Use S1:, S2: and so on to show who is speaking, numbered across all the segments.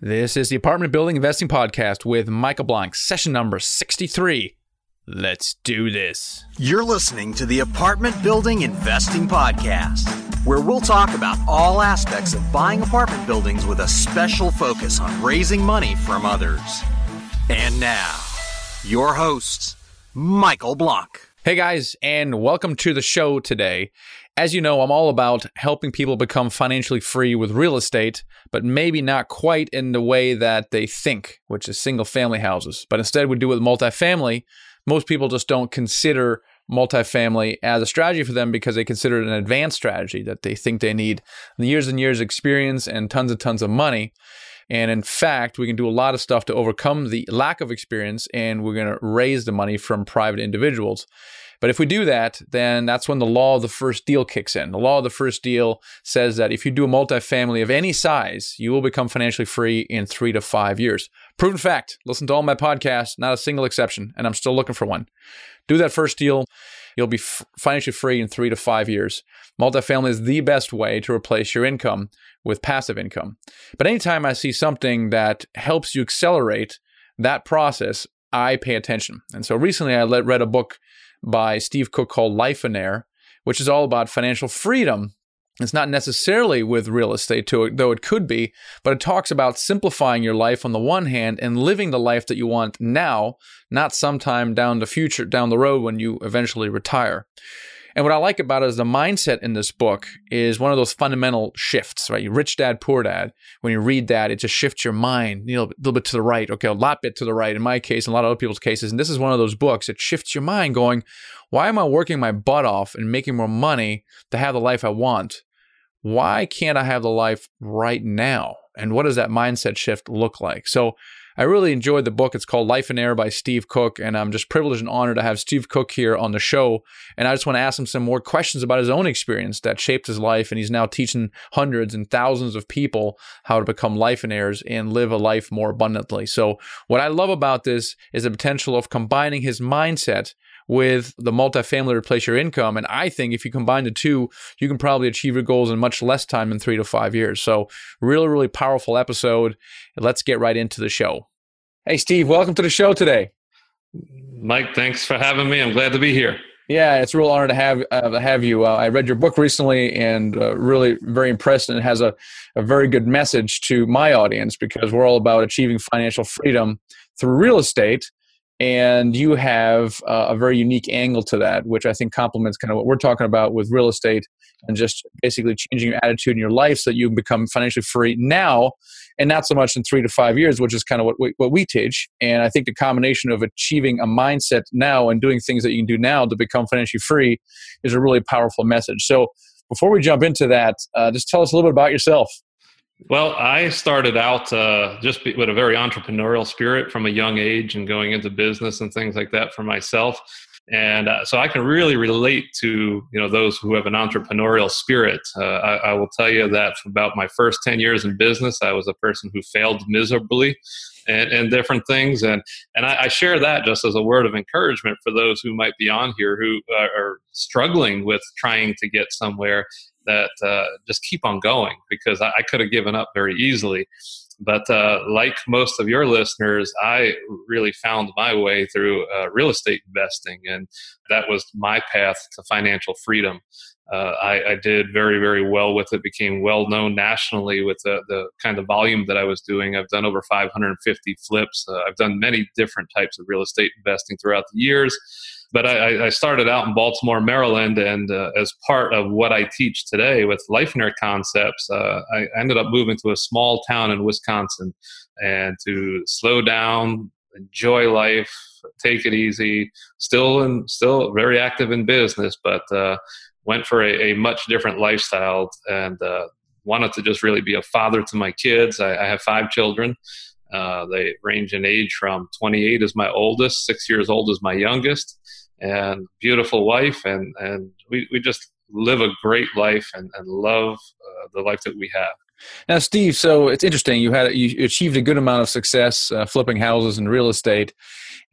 S1: This is the Apartment Building Investing Podcast with Michael Blank, session number 63. Let's do this.
S2: You're listening to the Apartment Building Investing Podcast, where we'll talk about all aspects of buying apartment buildings with a special focus on raising money from others. And now, your host, Michael Blank.
S1: Hey guys, and welcome to the show today. As you know, I'm all about helping people become financially free with real estate, but maybe not quite in the way that they think, which is single family houses. But instead, we do it with multifamily. Most people just don't consider multifamily as a strategy for them because they consider it an advanced strategy that they think they need years and years of experience and tons and tons of money. And in fact, we can do a lot of stuff to overcome the lack of experience, and we're going to raise the money from private individuals. But if we do that, then that's when the law of the first deal kicks in. The law of the first deal says that if you do a multifamily of any size, you will become financially free in three to five years. Proven fact. Listen to all my podcasts, not a single exception, and I'm still looking for one. Do that first deal. You'll be f- financially free in three to five years. Multifamily is the best way to replace your income with passive income. But anytime I see something that helps you accelerate that process, I pay attention. And so recently I read a book by Steve Cook called Lifeonaire, which is all about financial freedom. It's not necessarily with real estate, to it, though it could be, but it talks about simplifying your life on the one hand and living the life that you want now, not sometime down the future, down the road when you eventually retire. And what I like about it is the mindset in this book is one of those fundamental shifts, right? You rich dad, poor dad. When you read that, it just shifts your mind, you know, a little bit to the right. Okay, a lot bit to the right in my case, and a lot of other people's cases. And this is one of those books. that shifts your mind going, why am I working my butt off and making more money to have the life I want? Why can't I have the life right now? And what does that mindset shift look like? So I really enjoyed the book. It's called Lifeonaire by Steve Cook, and I'm just privileged and honored to have Steve Cook here on the show. And I just want to ask him some more questions about his own experience that shaped his life, and he's now teaching hundreds and thousands of people how to become lifeonaires and live a life more abundantly. So, what I love about this is the potential of combining his mindset with the multifamily replace your income. And I think if you combine the two, you can probably achieve your goals in much less time than three to five years. So, really, really powerful episode. Let's get right into the show. Hey, Steve, welcome to the show today.
S3: Mike, thanks for having me. I'm glad to be here.
S1: Yeah, it's a real honor to have uh, have you. Uh, I read your book recently and uh, really very impressed, and it has a, a very good message to my audience because we're all about achieving financial freedom through real estate and you have uh, a very unique angle to that which i think complements kind of what we're talking about with real estate and just basically changing your attitude in your life so that you become financially free now and not so much in three to five years which is kind of what we, what we teach. And i think the combination of achieving a mindset now and doing things that you can do now to become financially free is a really powerful message. So before we jump into that uh, just tell us a little bit about yourself.
S3: Well, I started out uh, just with a very entrepreneurial spirit from a young age and going into business and things like that for myself. And uh, so I can really relate to you know those who have an entrepreneurial spirit. Uh, I, I, will tell you that about my first ten years in business, I was a person who failed miserably, and, and different things. And and I, I, share that just as a word of encouragement for those who might be on here who are, are struggling with trying to get somewhere that uh, just keep on going because I, I could have given up very easily. But uh, like most of your listeners, I really found my way through uh, real estate investing, and that was my path to financial freedom. Uh, I, I, did very, very well with it, became well known nationally with the, the, kind of volume that I was doing. I've done over 550 flips. Uh, I've done many different types of real estate investing throughout the years but I, I, started out in Baltimore, Maryland, and uh, as part of what I teach today with Lifeonaire concepts, uh, I ended up moving to a small town in Wisconsin, and to slow down, enjoy life, take it easy. Still, and still very active in business, but uh, went for a, a, much different lifestyle and uh, wanted to just really be a father to my kids. I, I have five children. Uh, they range in age from 28 is my oldest, six years old is my youngest, and beautiful wife, and and we, we just live a great life and, and love uh, the life that we have.
S1: Now, Steve, so it's interesting. You had you achieved a good amount of success uh, flipping houses and real estate,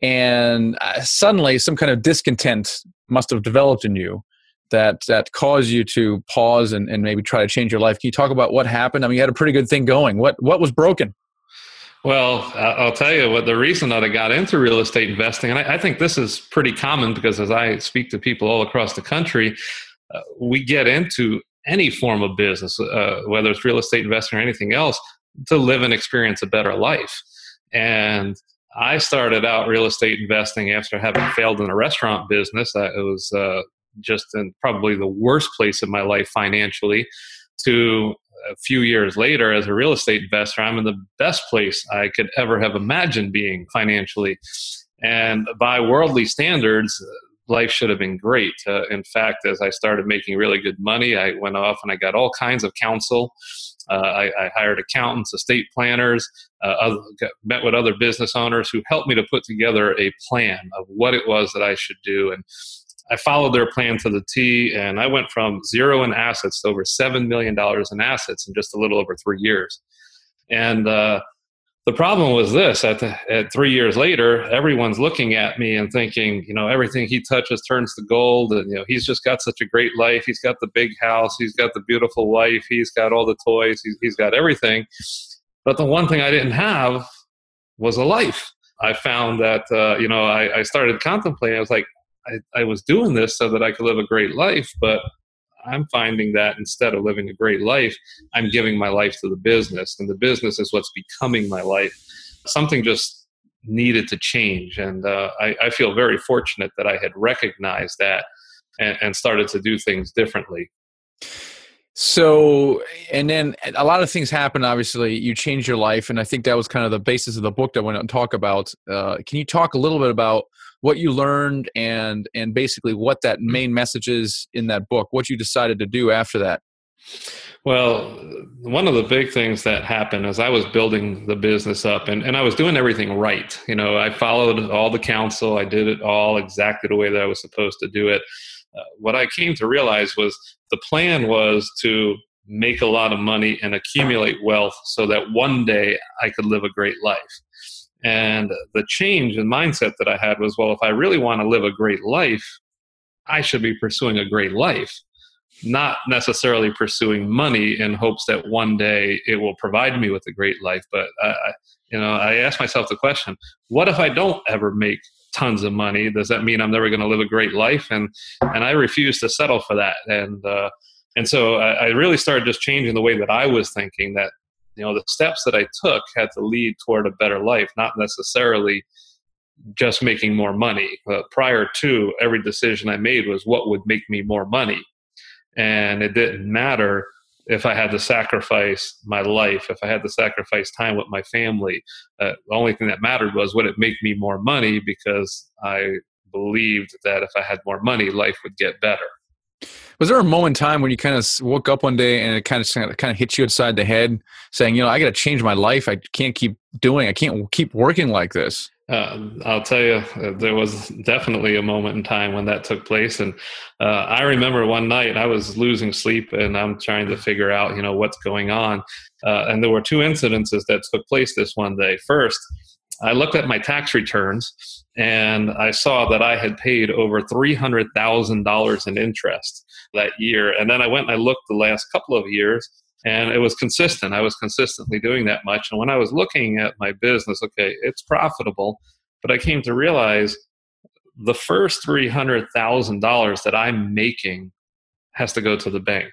S1: and uh, suddenly some kind of discontent must have developed in you that that caused you to pause and, and maybe try to change your life. Can you talk about what happened? I mean, you had a pretty good thing going. What what was broken?
S3: Well, I'll tell you what the reason that I got into real estate investing, and I, I think this is pretty common because as I speak to people all across the country, uh, we get into any form of business, uh, whether it's real estate investing or anything else, to live and experience a better life. And I started out real estate investing after having failed in a restaurant business. I, it was uh, just in probably the worst place in my life financially. To a few years later, as a real estate investor, I'm in the best place I could ever have imagined being financially. And by worldly standards, life should have been great. Uh, in fact, as I started making really good money, I went off and I got all kinds of counsel. Uh, I, I, hired accountants, estate planners, uh, other, met with other business owners who helped me to put together a plan of what it was that I should do. And I followed their plan to the T, and I went from zero in assets to over $7 million in assets in just a little over three years. And uh, the problem was this at, the, at three years later, everyone's looking at me and thinking, you know, everything he touches turns to gold. And, you know, he's just got such a great life. He's got the big house. He's got the beautiful wife. He's got all the toys. He's, he's got everything. But the one thing I didn't have was a life. I found that, uh, you know, I, I started contemplating. I was like, I, I was doing this so that I could live a great life, but I'm finding that instead of living a great life, I'm giving my life to the business, and the business is what's becoming my life. Something just needed to change, and uh, I, I, feel very fortunate that I had recognized that and, and started to do things differently.
S1: So, and then a lot of things happen. Obviously, you change your life, and I think that was kind of the basis of the book that I want to talk about. Uh, can you talk a little bit about what you learned and and basically what that main message is in that book what you decided to do after that.
S3: Well one of the big things that happened as i was building the business up and, and i was doing everything right you know i followed all the counsel i did it all exactly the way that i was supposed to do it. Uh, what i came to realize was the plan was to make a lot of money and accumulate wealth so that one day i could live a great life and the change in mindset that I had was well, if I really want to live a great life, I should be pursuing a great life, not necessarily pursuing money in hopes that one day it will provide me with a great life. But I, you know, I asked myself the question: What if I don't ever make tons of money? Does that mean I'm never going to live a great life? And and I refused to settle for that. And uh, and so I, I really started just changing the way that I was thinking. That you know the steps that i took had to lead toward a better life not necessarily just making more money prior to every decision i made was what would make me more money. And it didn't matter if i had to sacrifice my life if i had to sacrifice time with my family. Uh, the only thing that mattered was would it make me more money? Because i believed that if i had more money life would get better
S1: was there a moment in time when you kind of woke up one day and it kind of kind of hit you inside the head, saying, you know, I got to change my life. I can't keep doing. I can't keep working like this.
S3: Uh, I'll tell you, uh, there was definitely a moment in time when that took place, and uh, I remember one night I was losing sleep, and I'm trying to figure out, you know, what's going on. Uh, and there were two incidences that took place this one day. First, I looked at my tax returns, and I saw that I had paid over three hundred thousand dollars in interest that year. And then I went and I looked the last couple of years and it was consistent. I was consistently doing that much. And when I was looking at my business, okay, it's profitable, but I came to realize the first $300,000 that I'm making has to go to the bank.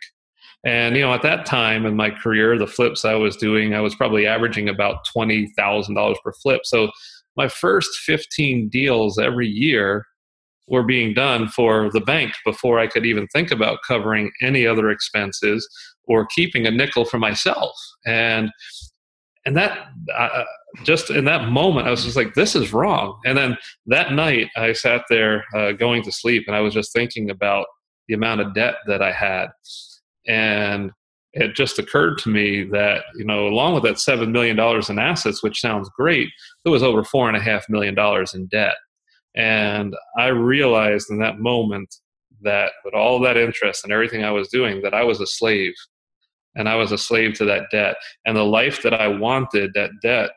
S3: And you know, at that time in my career, the flips I was doing, I was probably averaging about twenty thousand dollars per flip. So my first fifteen deals every year were being done for the bank before I could even think about covering any other expenses or keeping a nickel for myself. And and that uh, just in that moment, I was just like, "This is wrong." And then that night, I sat there uh, going to sleep, and I was just thinking about the amount of debt that I had, and it just occurred to me that you know, along with that seven million dollars in assets, which sounds great, there was over four and a half million dollars in debt. And I realized in that moment that with all that interest and everything I was doing, that I was a slave. And I was a slave to that debt. And the life that I wanted, that debt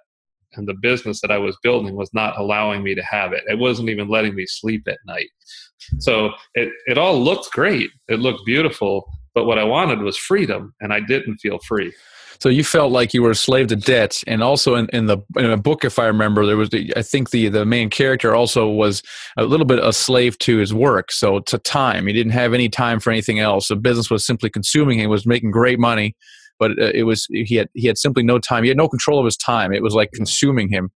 S3: and the business that I was building was not allowing me to have it. It wasn't even letting me sleep at night. So it, it all looked great. It looked beautiful. But what I wanted was freedom, and I didn't feel free.
S1: So you felt like you were a slave to debt, and also in, in the in a book, if I remember, there was the, I think the the main character also was a little bit a slave to his work. So to time, he didn't have any time for anything else. The business was simply consuming him. Was making great money, but uh, it was he had he had simply no time. He had no control of his time. It was like consuming him.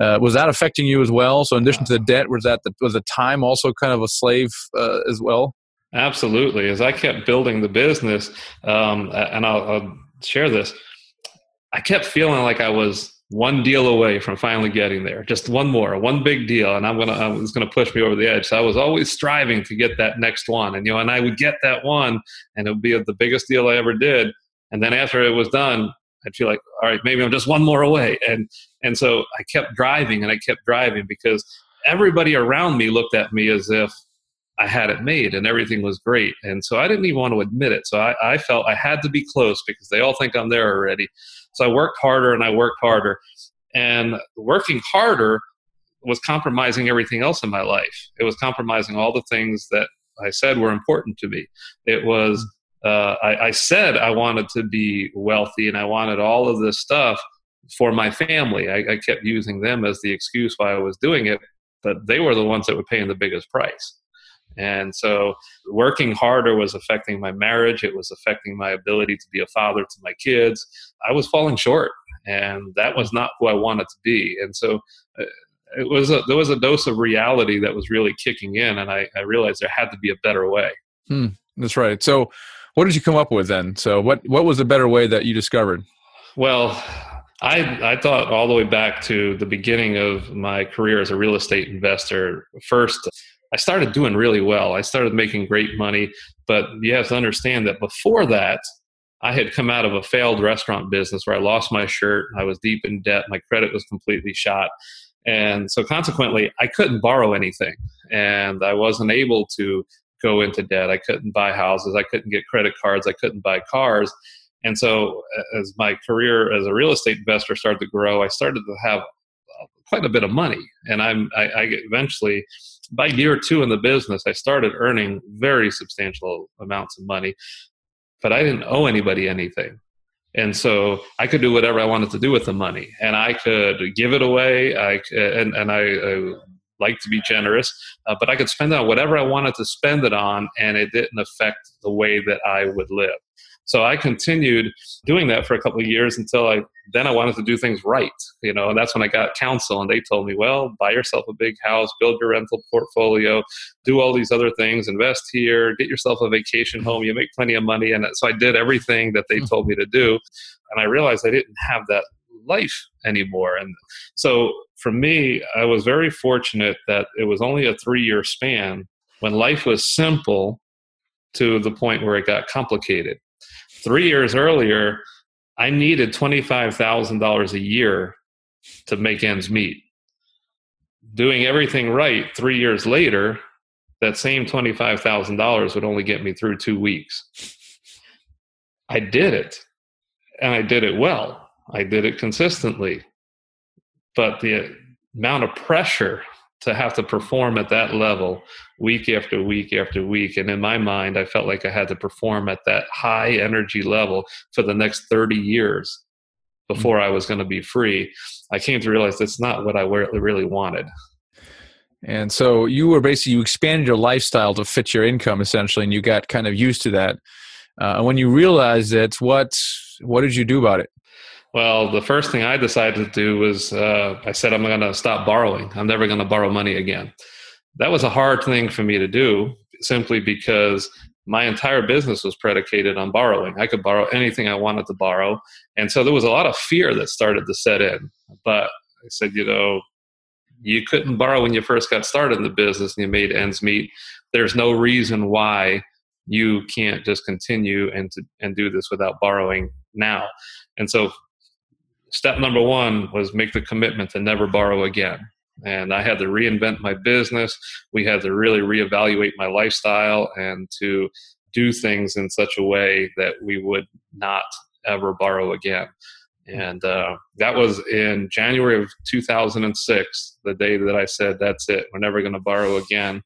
S1: Uh, was that affecting you as well? So in addition to the debt, was that the, was the time also kind of a slave uh, as well?
S3: Absolutely. As I kept building the business, um, and I'll, I'll share this, I kept feeling like I was one deal away from finally getting there. Just one more, one big deal, and I'm gonna I was gonna push me over the edge. So I was always striving to get that next one, and you know, and I would get that one, and it would be the biggest deal I ever did. And then after it was done, I'd feel like, all right, maybe I'm just one more away. And and so I kept driving and I kept driving because everybody around me looked at me as if I had it made and everything was great. And so I didn't even want to admit it. So I, I felt I had to be close because they all think I'm there already. So I worked harder and I worked harder. And working harder was compromising everything else in my life. It was compromising all the things that I said were important to me. It was uh, I, I, said I wanted to be wealthy and I wanted all of this stuff for my family. I, I, kept using them as the excuse why I was doing it, but they were the ones that were paying the biggest price. And so working harder was affecting my marriage. It was affecting my ability to be a father to my kids. I was falling short, and that was not who I wanted to be. And so uh, it was a, there was a dose of reality that was really kicking in, and I, I realized there had to be a better way.
S1: Hmm, that's right. So what did you come up with then? So what what was the better way that you discovered?
S3: Well, I I thought all the way back to the beginning of my career as a real estate investor. First, I started doing really well. I started making great money, but you have to understand that before that, I had come out of a failed restaurant business where I lost my shirt, I was deep in debt, my credit was completely shot. And so consequently, I couldn't borrow anything and I wasn't able to go into debt. I couldn't buy houses. I couldn't get credit cards. I couldn't buy cars. And so, as my career as a real estate investor started to grow, I started to have quite a bit of money. And I'm, I, I eventually, by year two in the business, I started earning very substantial amounts of money, but I didn't owe anybody anything. And so I could do whatever I wanted to do with the money, and I could give it away. I and and I, I like to be generous, uh, but I could spend it on whatever I wanted to spend it on, and it didn't affect the way that I would live. So I continued doing that for a couple of years until I then I wanted to do things right, you know, and that's when I got counsel and they told me, well, buy yourself a big house, build your rental portfolio, do all these other things, invest here, get yourself a vacation home, you make plenty of money. And so I did everything that they hmm. told me to do. And I realized I didn't have that life anymore. And so for me, I was very fortunate that it was only a three year span when life was simple to the point where it got complicated. Three years earlier, I needed $25,000 a year to make ends meet. Doing everything right three years later, that same $25,000 would only get me through two weeks. I did it, and I did it well. I did it consistently but the amount of pressure to have to perform at that level week after week after week. And in my mind, I felt like I had to perform at that high energy level for the next 30 years before I was going to be free. I came to realize that's not what I really wanted.
S1: And so you were basically, you expanded your lifestyle to fit your income essentially, and you got kind of used to that. Uh, and when you realized it, what, what did you do about it?
S3: Well, the first thing I decided to do was uh, I said, I'm going to stop borrowing. I'm never going to borrow money again. That was a hard thing for me to do simply because my entire business was predicated on borrowing. I could borrow anything I wanted to borrow. And so there was a lot of fear that started to set in. But I said, you know, you couldn't borrow when you first got started in the business and you made ends meet. There's no reason why you can't just continue and to, and do this without borrowing now. And so step number one was make the commitment to never borrow again. And I had to reinvent my business. We had to really reevaluate my lifestyle and to do things in such a way that we would not ever borrow again. And uh, that was in January of 2006, the day that I said, That's it, we're never going to borrow again.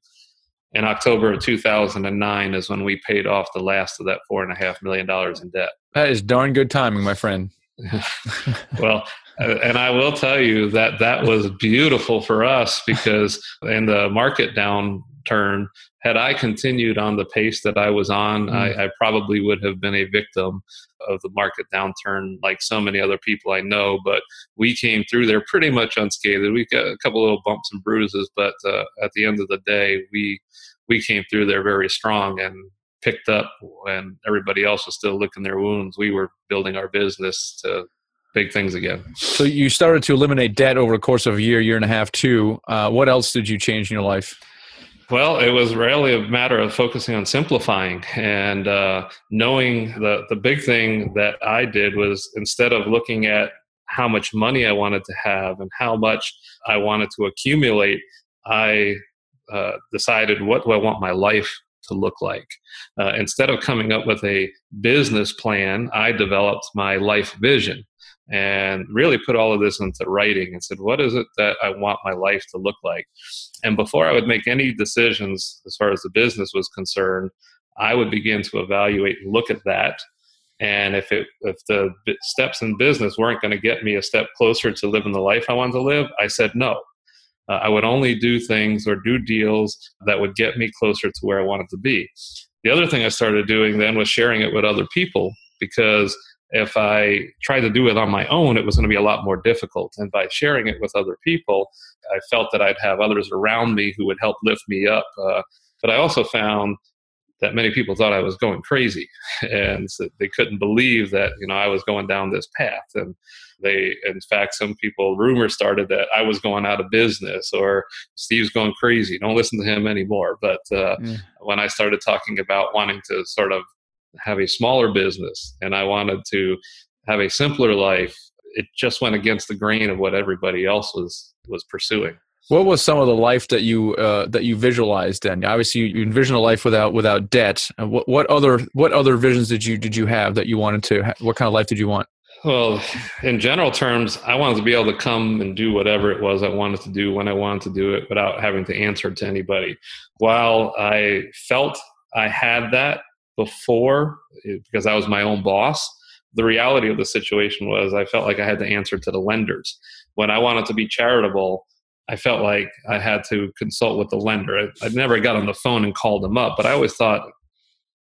S3: in October of 2009 is when we paid off the last of that four and a half million dollars in debt.
S1: That is darn good timing, my friend.
S3: well, uh, and I will tell you that that was beautiful for us because in the market downturn, had I continued on the pace that I was on, mm. I, I, probably would have been a victim of the market downturn like so many other people I know. But we came through there pretty much unscathed. We got a couple little bumps and bruises, but uh, at the end of the day, we we came through there very strong and picked up when everybody else was still licking their wounds. We were building our business to big things again.
S1: So you started to eliminate debt over the course of a year, year and a half, too. Uh, what else did you change in your life?
S3: Well, it was really a matter of focusing on simplifying and uh, knowing the the big thing that I did was instead of looking at how much money I wanted to have and how much I wanted to accumulate, I uh, decided what do I want my life to look like. Uh, instead of coming up with a business plan, I developed my life vision and really put all of this into writing and said, what is it that I want my life to look like? And before I would make any decisions as far as the business was concerned, I would begin to evaluate and look at that. And if it if the steps in business weren't going to get me a step closer to living the life I wanted to live, I said no. Uh, I would only do things or do deals that would get me closer to where I wanted to be. The other thing I started doing then was sharing it with other people because if I tried to do it on my own, it was going to be a lot more difficult. And by sharing it with other people, I felt that I'd have others around me who would help lift me up. Uh, but I also found that many people thought I was going crazy, and they couldn't believe that you know I was going down this path. And they, in fact, some people rumors started that I was going out of business or Steve's going crazy. Don't listen to him anymore. But uh, mm. when I started talking about wanting to sort of have a smaller business and I wanted to have a simpler life, it just went against the grain of what everybody else was was pursuing.
S1: What was some of the life that you uh, that you visualized? Then obviously you, you envisioned a life without without debt. What what other what other visions did you did you have that you wanted to? What kind of life did you want?
S3: Well, in general terms, I wanted to be able to come and do whatever it was I wanted to do when I wanted to do it without having to answer to anybody. While I felt I had that, before because I was my own boss. The reality of the situation was I felt like I had to answer to the lenders. When I wanted to be charitable, I felt like I had to consult with the lender. I, I never got on the phone and called them up, but I always thought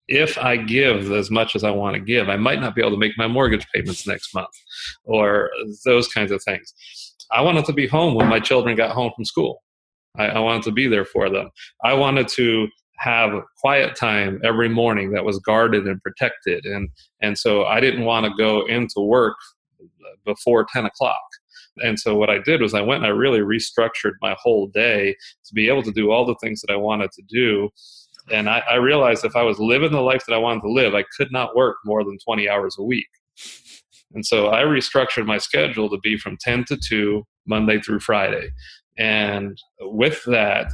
S3: if I give as much as I want to give, I might not be able to make my mortgage payments next month or those kinds of things. I wanted to be home when my children got home from school. I, I wanted to be there for them. I wanted to have quiet time every morning that was guarded and protected and and so i didn't want to go into work before 10 o'clock and so what i did was i went and i really restructured my whole day to be able to do all the things that i wanted to do and I, I realized if i was living the life that i wanted to live i could not work more than 20 hours a week and so i restructured my schedule to be from 10 to 2 monday through friday and with that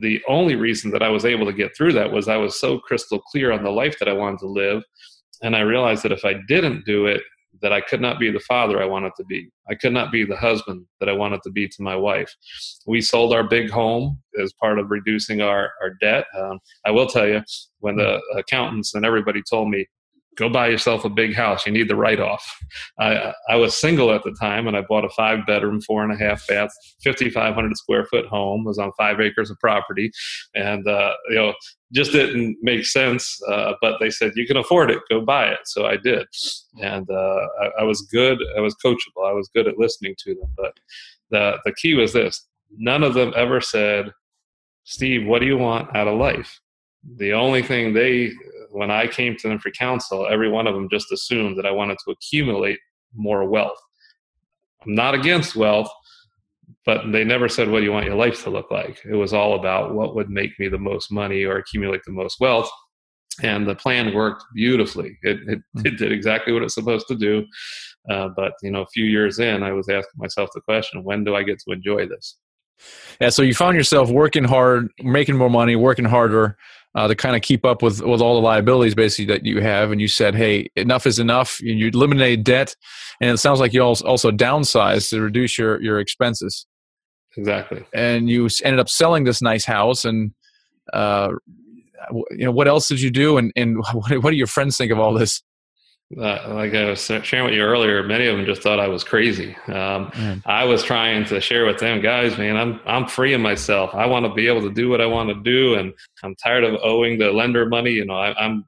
S3: the only reason that I was able to get through that was I was so crystal clear on the life that I wanted to live. And I realized that if I didn't do it, that I could not be the father I wanted to be. I could not be the husband that I wanted to be to my wife. We sold our big home as part of reducing our, our debt. Um, I will tell you, when the accountants and everybody told me, go buy yourself a big house. You need the write off. I, I was single at the time and I bought a five bedroom, four and a half bath, 5,500 square foot home. Was on five acres of property. And, uh, you know, just didn't make sense. Uh, but they said, you can afford it, go buy it. So I did. And uh, I, I was good. I was coachable. I was good at listening to them. But the, the key was this none of them ever said, Steve, what do you want out of life? The only thing they when I came to them for counsel, every one of them just assumed that I wanted to accumulate more wealth. I'm not against wealth, but they never said, What do you want your life to look like? It was all about what would make me the most money or accumulate the most wealth. And the plan worked beautifully. It, it, hmm. it did exactly what it's supposed to do. Uh, but you know, a few years in, I was asking myself the question: When do I get to enjoy this?
S1: Yeah, so you found yourself working hard, making more money, working harder, uh, to kind of keep up with with all the liabilities basically that you have and you said hey enough is enough. You eliminated debt and it sounds like you also also downsized to reduce your your expenses.
S3: Exactly.
S1: And you ended up selling this nice house and uh, you know, what else did you do, and and what, what do your friends think of all this?
S3: Uh, like I was sharing with you earlier, many of them just thought I was crazy. Um, I was trying to share with them, guys, man, I'm I'm freeing myself. I want to be able to do what I want to do, and I'm tired of owing the lender money. You know, I, am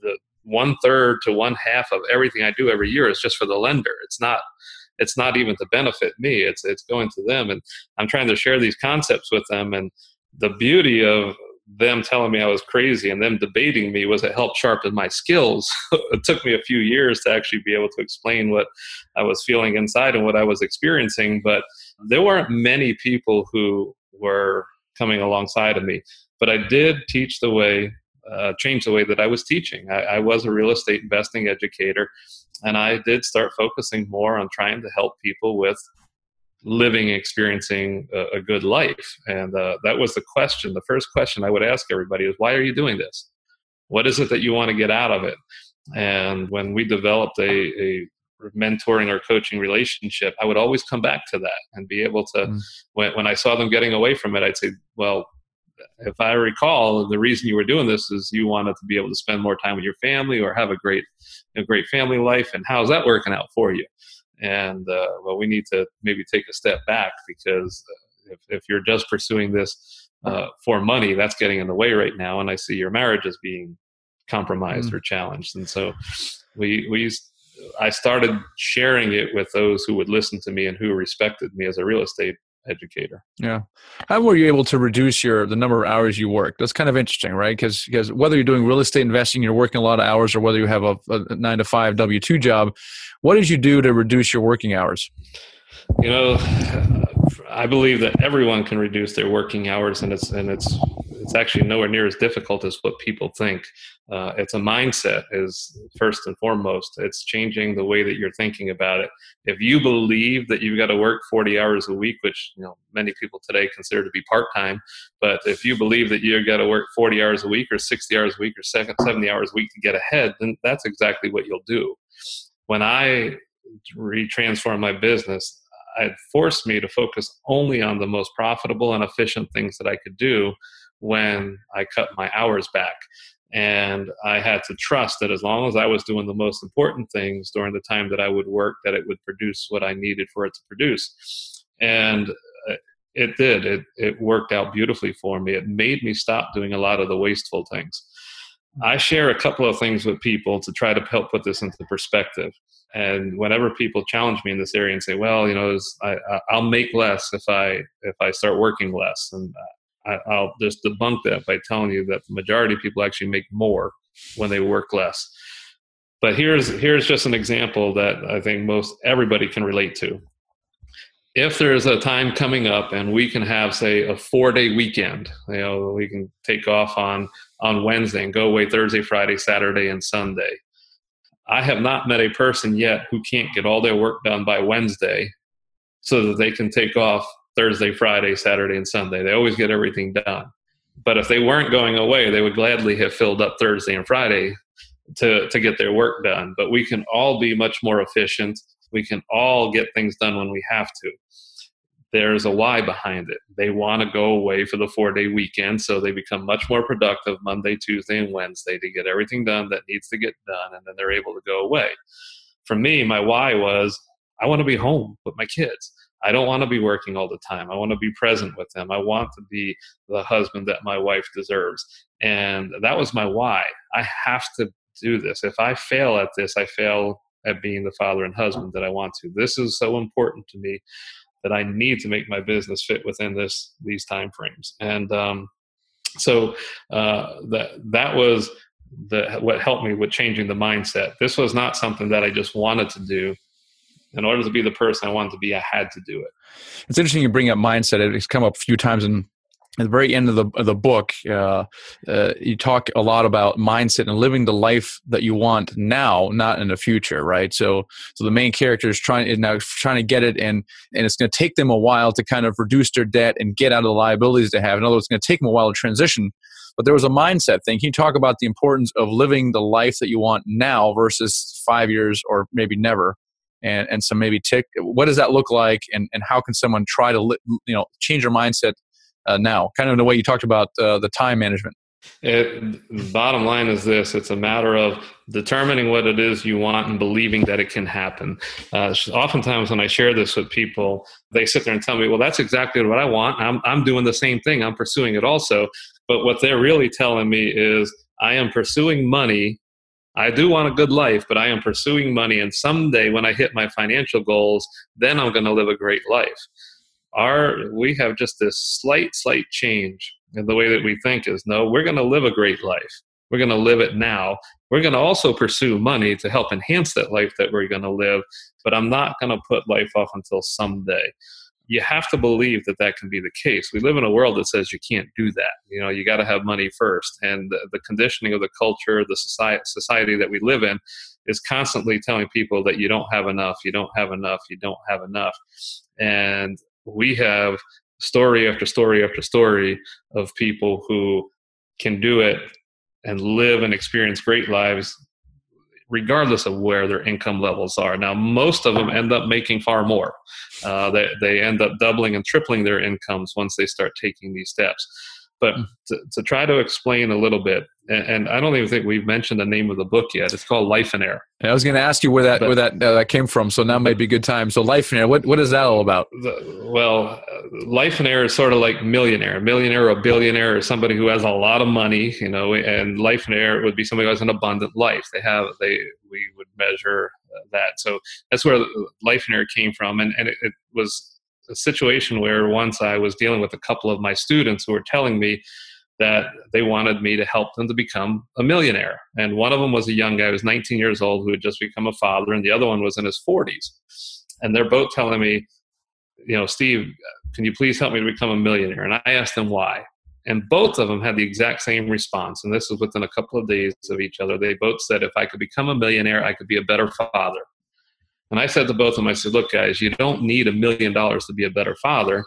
S3: the one third to one half of everything I do every year is just for the lender. It's not it's not even to benefit me. It's it's going to them, and I'm trying to share these concepts with them. And the beauty of them telling me I was crazy and them debating me was it helped sharpen my skills. it took me a few years to actually be able to explain what I was feeling inside and what I was experiencing, but there weren't many people who were coming alongside of me. But I did teach the way, uh, change the way that I was teaching. I, I was a real estate investing educator, and I did start focusing more on trying to help people with living experiencing a, a good life. And uh, that was the question. The first question i would ask everybody is why are you doing this? What is it that you want to get out of it? And when we developed a, a mentoring or coaching relationship i would always come back to that and be able to mm. when, when i saw them getting away from it i'd say well if i recall the reason you were doing this is you wanted to be able to spend more time with your family or have a great a great family life. And how's that working out for you and uh, well we need to maybe take a step back because uh, if, if you're just pursuing this uh, for money that's getting in the way right now and i see your marriage as being compromised mm. or challenged and so we we i started sharing it with those who would listen to me and who respected me as a real estate educator.
S1: Yeah. How were you able to reduce your the number of hours you work? That's kind of interesting, right? Because because whether you're doing real estate investing, you're working a lot of hours, or whether you have a, a nine to five W two job, what did you do to reduce your working hours?
S3: You know, I believe that everyone can reduce their working hours, and it's and it's it's actually nowhere near as difficult as what people think. Uh, it's a mindset is first and foremost. It's changing the way that you're thinking about it. If you believe that you've got to work 40 hours a week, which you know many people today consider to be part time, but if you believe that you've got to work 40 hours a week or 60 hours a week or 70 hours a week to get ahead, then that's exactly what you'll do. When I retransform my business, it forced me to focus only on the most profitable and efficient things that I could do when I cut my hours back. And I had to trust that as long as I was doing the most important things during the time that I would work, that it would produce what I needed for it to produce. And uh, it did. It, it worked out beautifully for me. It made me stop doing a lot of the wasteful things. I share a couple of things with people to try to help put this into perspective. And whenever people challenge me in this area and say, "Well, you know, I, will make less if I if I start working less," and I, I'll just debunk that by telling you that the majority of people actually make more when they work less. But here's here's just an example that I think most everybody can relate to. If there's a time coming up and we can have, say, a four-day weekend, you know, we can take off on on Wednesday and go away Thursday, Friday, Saturday, and Sunday. I have not met a person yet who can't get all their work done by Wednesday so that they can take off Thursday, Friday, Saturday, and Sunday. They always get everything done. But if they weren't going away, they would gladly have filled up Thursday and Friday to, to get their work done. But we can all be much more efficient. We can all get things done when we have to. There's a why behind it. They want to go away for the four day weekend, so they become much more productive Monday, Tuesday, and Wednesday to get everything done that needs to get done, and then they're able to go away. For me, my why was I want to be home with my kids. I don't want to be working all the time. I want to be present with them. I want to be the husband that my wife deserves. And that was my why. I have to do this. If I fail at this, I fail at being the father and husband that I want to. This is so important to me that I need to make my business fit within this these time frames. And um, so uh, that that was the what helped me with changing the mindset. This was not something that I just wanted to do in order to be the person I wanted to be, I had to do it.
S1: It's interesting you bring up mindset. It's come up a few times in at the very end of the of the book, uh, uh, you talk a lot about mindset and living the life that you want now, not in the future, right? So, so the main character is trying is now trying to get it, and and it's going to take them a while to kind of reduce their debt and get out of the liabilities they have. In other words, it's going to take them a while to transition. But there was a mindset thing. Can you talk about the importance of living the life that you want now versus five years or maybe never? and and some maybe tick what does that look like and and how can someone try to you know change their mindset uh, now? Kind of in the way you talked about uh, the time management.
S3: It, bottom line is this it's a matter of determining what it is you want and believing that it can happen. Uh, oftentimes, when I share this with people, they sit there and tell me, Well, that's exactly what I want. I'm, I'm doing the same thing, I'm pursuing it also. But what they're really telling me is, I am pursuing money. I do want a good life, but I am pursuing money. And someday, when I hit my financial goals, then I'm going to live a great life. Our, we have just this slight, slight change in the way that we think is no, we're going to live a great life. We're going to live it now. We're going to also pursue money to help enhance that life that we're going to live, but I'm not going to put life off until someday. You have to believe that that can be the case. We live in a world that says you can't do that. You know, you got to have money first. And the, the conditioning of the culture, the society, society that we live in, is constantly telling people that you don't have enough, you don't have enough, you don't have enough. And we have story after story after story of people who can do it and live and experience great lives regardless of where their income levels are. Now, most of them end up making far more. Uh, they, they end up doubling and tripling their incomes once they start taking these steps. But hmm. to, to try to explain a little bit, and, and, I don't even think we've mentioned the name of the book yet. It's called Lifeonaire.
S1: I was going to ask you where that but, where that uh, that came from. So now might be a good time. So Lifeonaire, what what is that all about?
S3: The, well, uh, Lifeonaire is sort of like millionaire, millionaire or billionaire, or somebody who has a lot of money, you know. And Lifeonaire would be somebody who has an abundant life. They have they we would measure uh, that. So that's where Lifeonaire came from, and and it, it was a situation where once I was dealing with a couple of my students who were telling me that they wanted me to help them to become a millionaire. And one of them was a young guy who was 19 years old who had just become a father, and the other one was in his 40s. And they're both telling me, you know, Steve, can you please help me to become a millionaire? And I asked them why. And both of them had the exact same response. And this was within a couple of days of each other. They both said, if I could become a millionaire, I could be a better father. And I said to both of them, I said, look, guys, you don't need a million dollars to be a better father.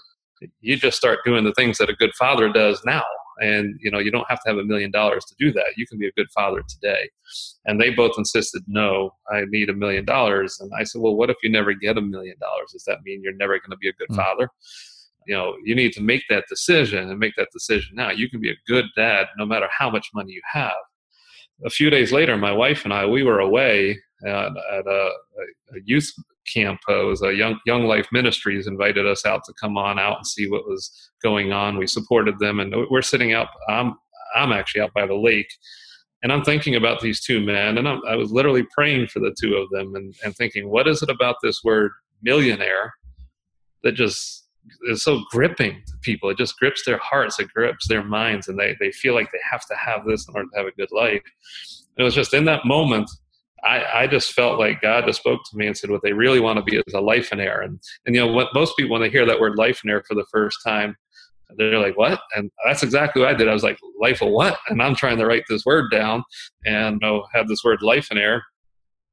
S3: You just start doing the things that a good father does now. And you know, you don't have to have a million dollars to do that. You can be a good father today. And they both insisted, no, I need a million dollars. And I said, well, what if you never get a million dollars? Does that mean you're never going to be a good mm-hmm. father? You know, you need to make that decision and make that decision now. You can be a good dad no matter how much money you have. A few days later, my wife and I, we were away at, at a, a, youth camp. Uh, it was a young Young Life Ministries invited us out to come on out and see what was going on. We supported them, and we're sitting out. I'm I'm actually out by the lake, and I'm thinking about these two men, and I'm, i was literally praying for the two of them, and, and thinking, what is it about this word millionaire that just is so gripping to people? It just grips their hearts, it grips their minds, and they they feel like they have to have this in order to have a good life. And It was just in that moment I, I, just felt like God just spoke to me and said, what they really want to be is a lifeonaire. And, and, you know, what most people, when they hear that word lifeonaire for the first time, they're like, what? And that's exactly what I did. I was like, life of what? And I'm trying to write this word down and you know, have this word lifeonaire.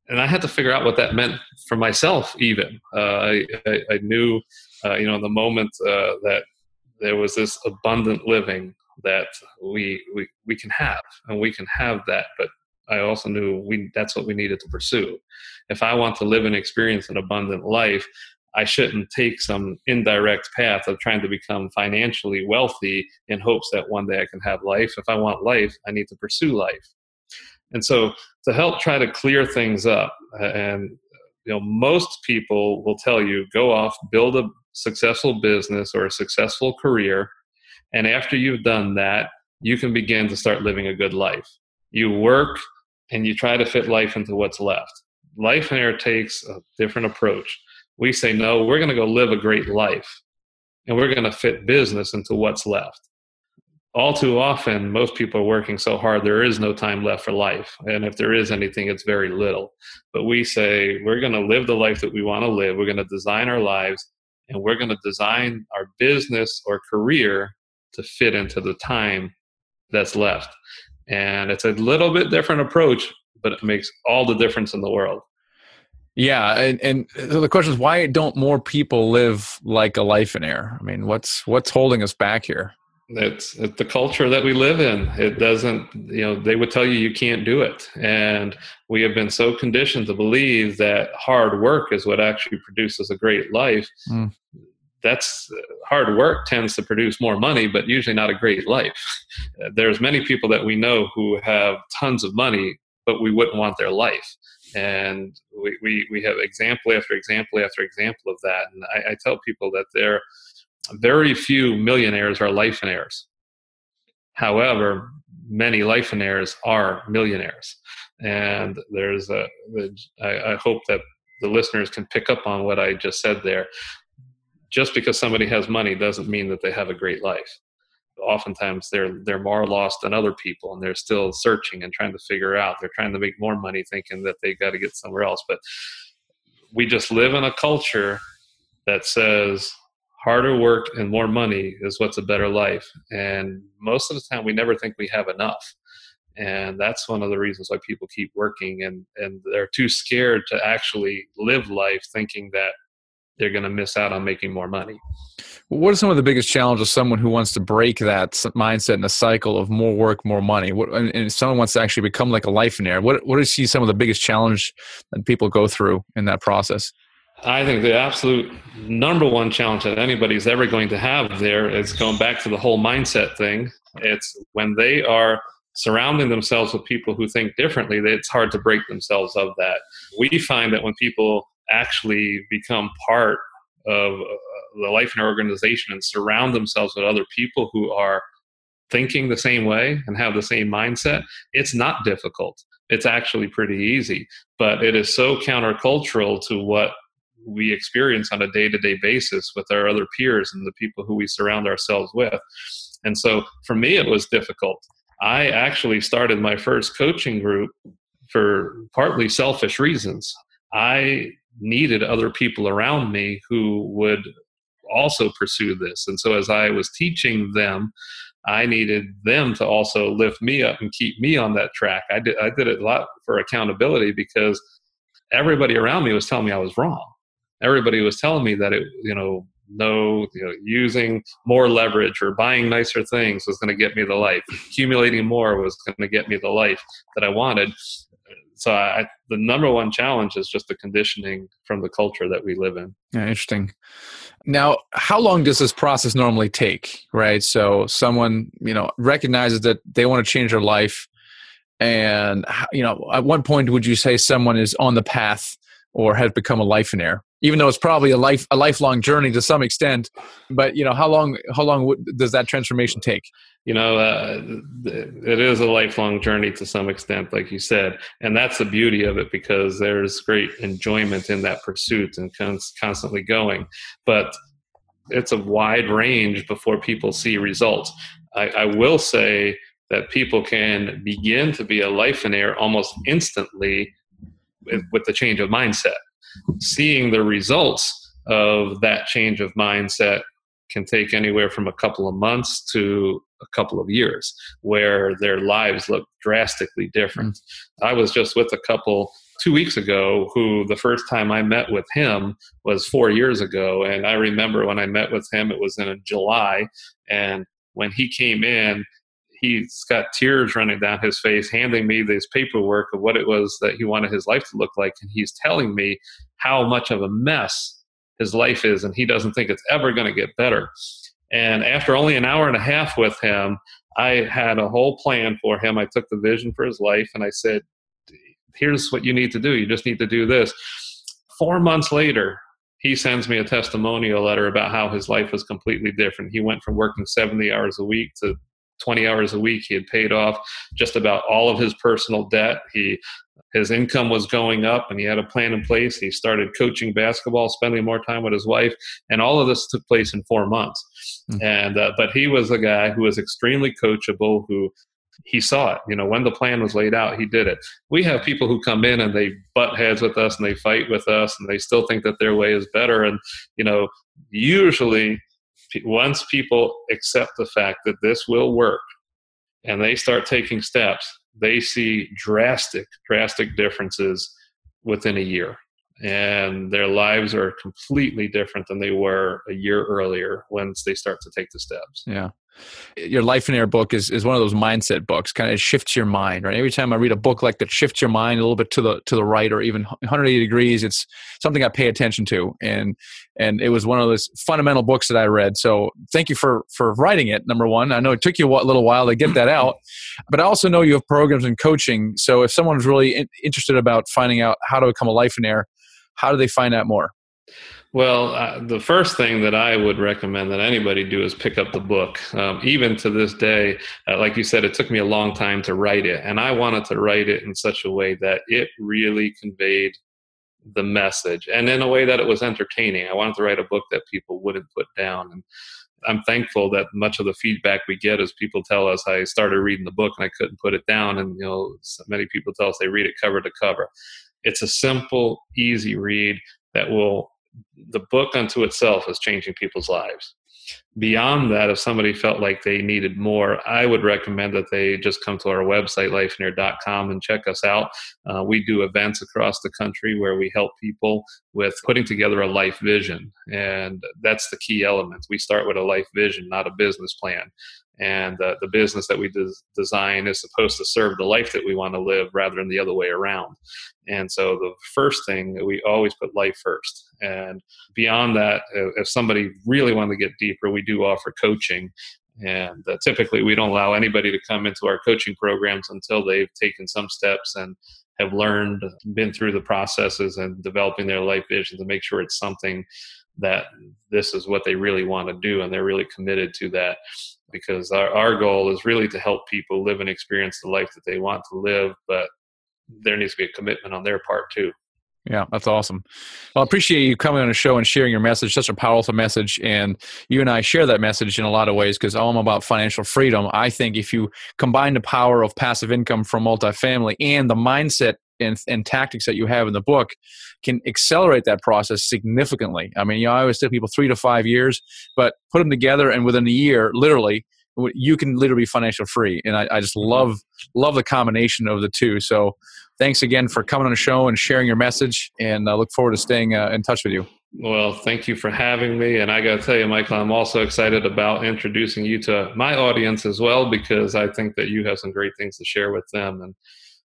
S3: And I had to figure out what that meant for myself, even. Uh, I, I, I, knew, uh, you know, in the moment uh, that there was this abundant living that we, we, we can have, and we can have that, but I also knew we that's what we needed to pursue. If I want to live and experience an abundant life, I shouldn't take some indirect path of trying to become financially wealthy in hopes that one day I can have life. If I want life, I need to pursue life. And so to help try to clear things up and you know most people will tell you go off build a successful business or a successful career and after you've done that you can begin to start living a good life you work and you try to fit life into what's left. Lifeonaire takes a different approach. We say, no, we're going to go live a great life and we're going to fit business into what's left. All too often, most people are working so hard, there is no time left for life. And if there is anything, it's very little. But we say, we're going to live the life that we want to live. We're going to design our lives and we're going to design our business or career to fit into the time that's left. And it's a little bit different approach, but it makes all the difference in the world.
S1: Yeah, and, and so the question is, why don't more people live like a lifeonaire? I mean, what's what's holding us back here?
S3: It's, it's the culture that we live in. It doesn't, you know, they would tell you you can't do it, and we have been so conditioned to believe that hard work is what actually produces a great life. Mm that's uh, hard work tends to produce more money but usually not a great life. There's many people that we know who have tons of money but we wouldn't want their life. And we, we, we have example after example after example of that. And i, I tell people that there very few millionaires are lifeonaires however many lifeonaires are millionaires. And there's a I hope that the listeners can pick up on what i just said there just because somebody has money doesn't mean that they have a great life. Oftentimes they're they're more lost than other people and they're still searching and trying to figure out. They're trying to make more money thinking that they got to get somewhere else. But we just live in a culture that says harder work and more money is what's a better life. And most of the time we never think we have enough. And that's one of the reasons why people keep working and, and they're too scared to actually live life thinking that they're going to miss out on making more money.
S1: What are some of the biggest challenges of someone who wants to break that mindset and the cycle of more work, more money? What, and, and someone wants to actually become like a lifeonaire. What what is see some of the biggest challenge that people go through in that process?
S3: I think the absolute number one challenge that anybody's ever going to have there is going back to the whole mindset thing. It's when they are surrounding themselves with people who think differently, it's hard to break themselves of that. We find that when people actually become part of uh, the Lifeonaire organization and surround themselves with other people who are thinking the same way and have the same mindset, it's not difficult. It's actually pretty easy, but it is so countercultural to what we experience on a day to day basis with our other peers and the people who we surround ourselves with. And so for me, it was difficult. I actually started my first coaching group for partly selfish reasons. I needed other people around me who would also pursue this. And so as I was teaching them, I needed them to also lift me up and keep me on that track. I did I did it a lot for accountability because everybody around me was telling me I was wrong. Everybody was telling me that it, you know, no, you know, using more leverage or buying nicer things was going to get me the life. Accumulating more was going to get me the life that I wanted so I, the number one challenge is just the conditioning from the culture that we live in.
S1: Yeah, interesting. Now, how long does this process normally take? Right. So someone you know recognizes that they want to change their life, and you know, at what point would you say someone is on the path or has become a lifeonaire? Even though it's probably a life a lifelong journey to some extent, but you know, how long how long does that transformation take?
S3: you know uh, it is a lifelong journey to some extent like you said and that's the beauty of it because there's great enjoyment in that pursuit and constantly going but it's a wide range before people see results I, I will say that people can begin to be a lifeonaire almost instantly with, with the change of mindset seeing the results of that change of mindset can take anywhere from a couple of months to a couple of years where their lives look drastically different. Mm-hmm. I was just with a couple two weeks ago who the first time I met with him was four years ago. And I remember when I met with him, it was in July. And when he came in, he's got tears running down his face, handing me this paperwork of what it was that he wanted his life to look like. And he's telling me how much of a mess his life is, and he doesn't think it's ever going to get better. And after only an hour and a half with him, I had a whole plan for him. I took the vision for his life and I said, Here's what you need to do. You just need to do this. Four months later, he sends me a testimonial letter about how his life was completely different. He went from working 70 hours a week to 20 hours a week. He had paid off just about all of his personal debt. He his income was going up and he had a plan in place. He started coaching basketball, spending more time with his wife, and all of this took place in four months. Mm-hmm. And uh, but he was a guy who was extremely coachable, who he saw it. You know, when the plan was laid out, he did it. We have people who come in and they butt heads with us and they fight with us and they still think that their way is better. And you know, usually once people accept the fact that this will work and they start taking steps they see drastic, drastic differences within a year. And their lives are completely different than they were a year earlier once they start to take the steps.
S1: Yeah. Your Lifeonaire book is, is one of those mindset books, kind of shifts your mind, right? Every time I read a book like that shifts your mind a little bit to the to the right or even 180 degrees, it's something I pay attention to. And and it was one of those fundamental books that I read. So thank you for for writing it. Number one, I know it took you a little while to get that out, but I also know you have programs and coaching. So if someone's really in, interested about finding out how to become a Lifeonaire, how do they find out more?
S3: Well, uh, the first thing that I would recommend that anybody do is pick up the book. Um, even to this day, uh, like you said, it took me a long time to write it, and I wanted to write it in such a way that it really conveyed the message and in a way that it was entertaining. I wanted to write a book that people wouldn't put down. And I'm thankful that much of the feedback we get is people tell us I started reading the book and I couldn't put it down. And, you know, many people tell us they read it cover to cover. It's a simple, easy read that will the book unto itself is changing people's lives. Beyond that, if somebody felt like they needed more, I would recommend that they just come to our website, lifeonaire.com, and check us out. Uh, we do events across the country where we help people with putting together a life vision. And that's the key element. We start with a life vision, not a business plan and uh, the business that we des- design is supposed to serve the life that we want to live rather than the other way around. And so the first thing we always put life first. And beyond that if somebody really wanted to get deeper we do offer coaching. And uh, typically we don't allow anybody to come into our coaching programs until they've taken some steps and have learned been through the processes and developing their life vision to make sure it's something that this is what they really want to do and they're really committed to that because our, our goal is really to help people live and experience the life that they want to live but there needs to be a commitment on their part too
S1: yeah, that's awesome. Well, I appreciate you coming on the show and sharing your message. Such a powerful message, and you and I share that message in a lot of ways because I'm about financial freedom. I think if you combine the power of passive income from multifamily and the mindset and, and tactics that you have in the book can accelerate that process significantly. I mean, you know, I always tell people three to five years, but put them together, and within a year, literally, you can literally be financial free. And I, I just love love the combination of the two. So, thanks again for coming on the show and sharing your message. And I look forward to staying uh, in touch with you.
S3: Well, thank you for having me. And I got to tell you, Michael, I'm also excited about introducing you to my audience as well, because I think that you have some great things to share with them. And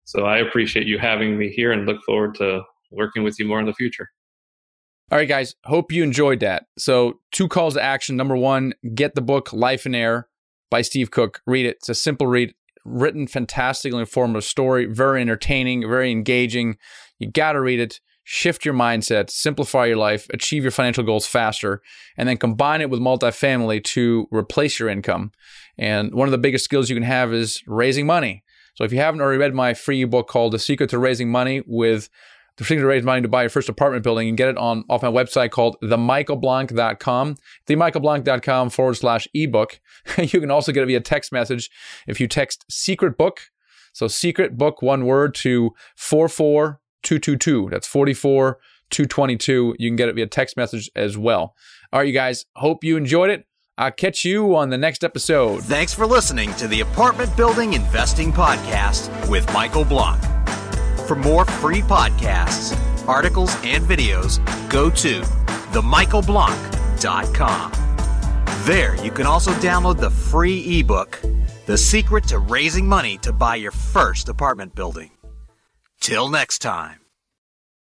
S3: so I appreciate you having me here and look forward to working with you more in the future.
S1: All right, guys. Hope you enjoyed that. So, two calls to action. Number one, get the book Lifeonaire by Steve Cook. Read it. It's a simple read, written fantastically informative story, very entertaining, very engaging. You got to read it. Shift your mindset, simplify your life, achieve your financial goals faster, and then combine it with multifamily to replace your income. And one of the biggest skills you can have is raising money. So if you haven't already read my free ebook called The Secret to Raising Money with the secret to raise money to buy your first apartment building, you can get it on off my website called themichaelblank.com, themichaelblank.com forward slash ebook. you can also get it via text message if you text secret book. So secret book, one word to 44222. That's 44 222. You can get it via text message as well. All right, you guys, hope you enjoyed it. I'll catch you on the next episode.
S2: Thanks for listening to the Apartment Building Investing Podcast with Michael Blank. For more free podcasts, articles, and videos, go to themichaelblank.com. There, you can also download the free ebook, The Secret to Raising Money to Buy Your First Apartment Building. Till next time.